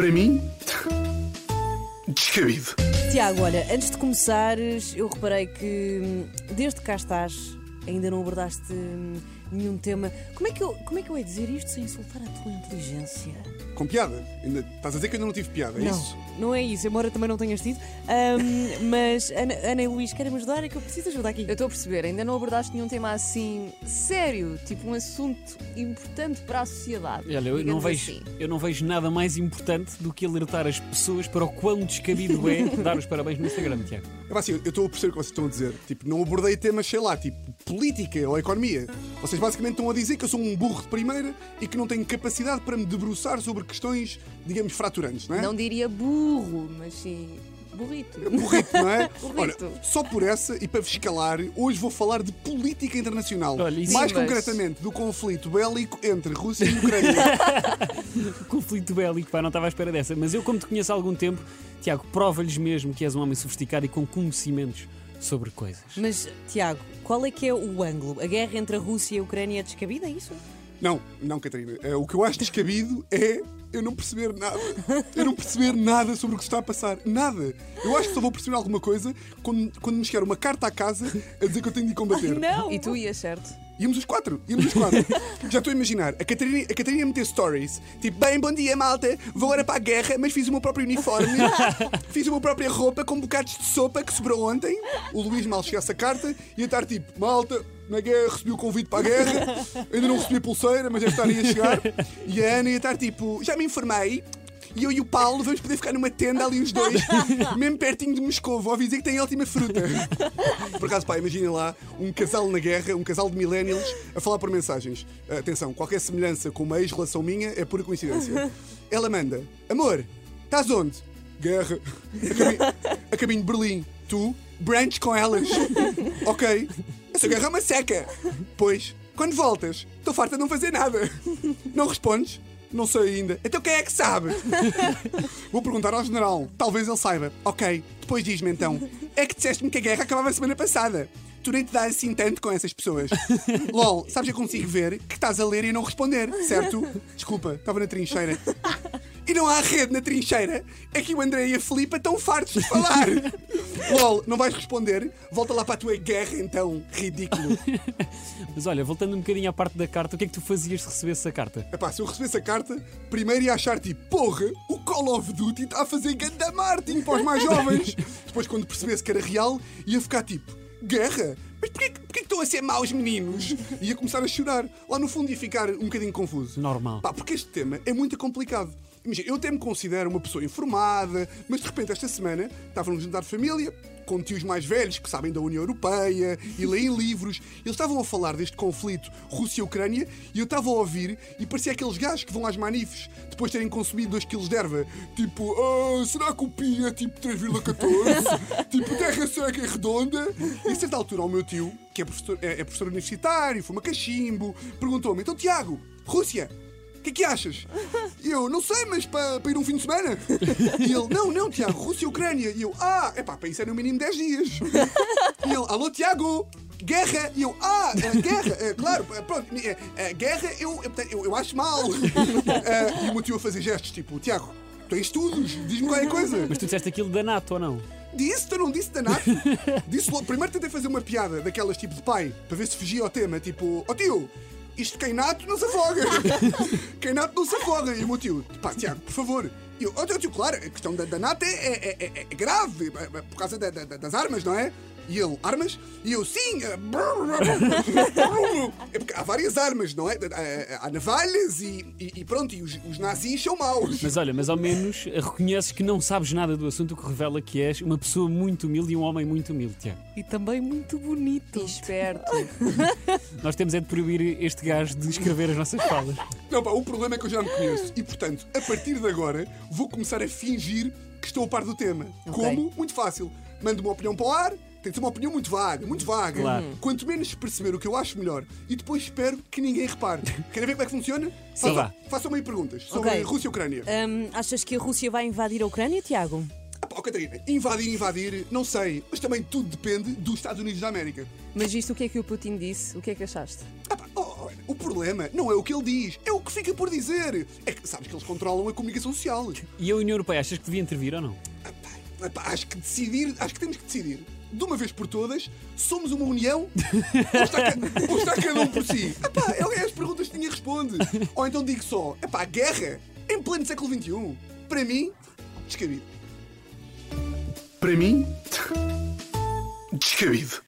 Para mim, descabido. Tiago, olha, antes de começares, eu reparei que hum, desde cá estás, ainda não abordaste hum, nenhum tema. Como é, que eu, como é que eu ia dizer isto sem insultar a tua inteligência? Com piada. Ainda, estás a dizer que eu ainda não tive piada, é não, isso? não é isso, embora também não tenhas tido. Hum, mas Ana, Ana e Luís, querem-me ajudar? É que eu preciso de ajuda aqui. Eu estou a perceber, ainda não abordaste nenhum tema assim sério, tipo um assunto importante para a sociedade. Olha, eu não, vejo, assim. eu não vejo nada mais importante do que alertar as pessoas para o quão descabido é dar os parabéns no Instagram, Tiago. É assim, eu estou a perceber o que vocês estão a dizer. Tipo, não abordei temas, sei lá, tipo política ou economia. Vocês basicamente estão a dizer que eu sou um burro de primeira e que não tenho capacidade para me debruçar sobre questões, digamos, fraturantes, não é? Não diria burro, mas sim burrito. Burrito, não é? Burrito. Olha, só por essa e para vos escalar, hoje vou falar de política internacional. Olha, isso- Mais Sim, mas- concretamente do conflito bélico entre Rússia e Ucrânia. Conflito bélico, pá, não estava à espera dessa. Mas eu, como te conheço há algum tempo, Tiago, prova-lhes mesmo que és um homem sofisticado e com conhecimentos sobre coisas. Mas, Tiago, qual é que é o ângulo? A guerra entre a Rússia e a Ucrânia é descabida, é isso? não, não, Catarina. Eh, O que eu acho descabido é eu não perceber nada. Eu não perceber nada sobre o que se está a passar. Nada. Eu acho que só vou perceber alguma coisa quando, quando me chegar uma carta à casa a dizer que eu tenho de ir combater. Não! E tu ias, certo? Íamos os quatro, íamos os quatro. Já estou a imaginar, a Catarina, a Catarina a meter stories, tipo, bem, bom dia, malta, vou agora para a guerra, mas fiz o meu próprio uniforme, fiz a minha própria roupa com bocados de sopa que sobrou ontem. O Luís mal chegasse a carta ia estar tipo, malta, na guerra recebi o convite para a guerra, ainda não recebi a pulseira, mas deve estar aí a chegar. E a Ana ia estar tipo, já me informei. E eu e o Paulo vamos poder ficar numa tenda ali os dois, mesmo pertinho de Moscou. Ouvi dizer que tem ótima fruta. Por acaso, pá, imaginem lá um casal na guerra, um casal de millennials, a falar por mensagens. Atenção, qualquer semelhança com uma ex-relação minha é pura coincidência. Ela manda: Amor, estás onde? Guerra. A caminho, a caminho de Berlim. Tu, branch com elas. ok. Essa guerra é uma seca. Pois, quando voltas, estou farta de não fazer nada. Não respondes? Não sei ainda. Então quem é que sabe? Vou perguntar ao general. Talvez ele saiba. Ok, depois diz-me então. É que disseste-me que a guerra acabava a semana passada. Tu nem te dás assim tanto com essas pessoas. LOL, sabes, eu consigo ver que estás a ler e não responder, certo? Desculpa, estava na trincheira. E não há rede na trincheira. É que o André e a Filipa estão fartos de falar. LOL, não vais responder? Volta lá para a tua guerra então, ridículo. Mas olha, voltando um bocadinho à parte da carta, o que é que tu fazias se recebesse a carta? Epá, se eu recebesse a carta, primeiro ia achar tipo, porra, o Call of Duty está a fazer ganda marketing para os mais jovens. Depois, quando percebesse que era real, ia ficar tipo, guerra? Mas porquê, que- porquê que estão a ser maus meninos? Ia começar a chorar. Lá no fundo ia ficar um bocadinho confuso. Normal. Pá, porque este tema é muito complicado. Imagina, eu até me considero uma pessoa informada, mas de repente esta semana estava num jantar de família com tios mais velhos que sabem da União Europeia e leem livros. Eles estavam a falar deste conflito Rússia-Ucrânia e eu estava a ouvir e parecia aqueles gajos que vão às manifes depois de terem consumido 2 kg de erva. Tipo, ah, será que o PI é tipo 3,14? tipo, terra seca e redonda? E a certa altura, o meu tio, que é professor, é, é professor universitário, fuma cachimbo, perguntou-me: então, Tiago, Rússia, o que é que achas? E eu, não sei, mas para, para ir um fim de semana. E ele, não, não, Tiago, Rússia e Ucrânia. E eu, ah, é pá, para isso é no mínimo 10 dias. E ele, alô, Tiago, guerra. E eu, ah, é, guerra, é, claro, é, pronto, é, guerra eu, eu, eu, acho mal. É, e o meu tio a fazer gestos, tipo, Tiago, tu tens estudos, diz-me qualquer coisa. Mas tu disseste aquilo da NATO ou não? Disse, tu não disse danado. Disse logo. Primeiro tentei fazer uma piada daquelas tipo de pai, para ver se fugia ao tema, tipo, ó tio, isto quem nato não se afoga. quem nato não se afoga. E o meu tio, pá, Tiago, por favor. E eu, ó tio, claro, a questão da, da nato é, é, é- é- grave, é- é por causa da- da- das armas, não é? E ele, armas? E eu, sim! é, É porque há várias armas, não é? Há, há navalhas e, e- e pronto, e os, os nazis são maus. Mas olha, mas ao menos reconheces que não sabes nada do assunto, o que revela que és uma pessoa muito humilde e um homem muito humilde, Tiago. E também muito bonito. E esperto. Nós temos é de proibir este gajo de escrever as nossas falas. Não, pá, o problema é que eu já me conheço e, portanto, a partir de agora vou começar a fingir que estou a par do tema. Como? Muito fácil. Mando uma opinião para o ar, tem de ser uma opinião muito vaga, muito vaga. Claro. Quanto menos perceber o que eu acho melhor e depois espero que ninguém repare. Querem ver como é que funciona? Sim. Façam- Façam aí perguntas sobre Ok. Rússia e Ucrânia. Hum, achas que a Rússia vai invadir a Ucrânia, Tiago? Ah, pá, oh, Catarina, invadir, invadir, não sei, mas também tudo depende dos Estados Unidos da América. Mas isto o que é que o Putin disse? O que é que achaste? Ah, pá, O problema não é o que ele diz, é o que fica por dizer. É que sabes que eles controlam a comunicação social. E a União Europeia, achas que devia intervir ou não? Epá, epá, acho que decidir, acho que temos que decidir. De uma vez por todas, somos uma união ou está, ou está cada um por si? Epá, é as perguntas que tinha responde. Ou então digo só, epá, guerra em pleno século XXI. Para mim, descabido. Para mim, descabido.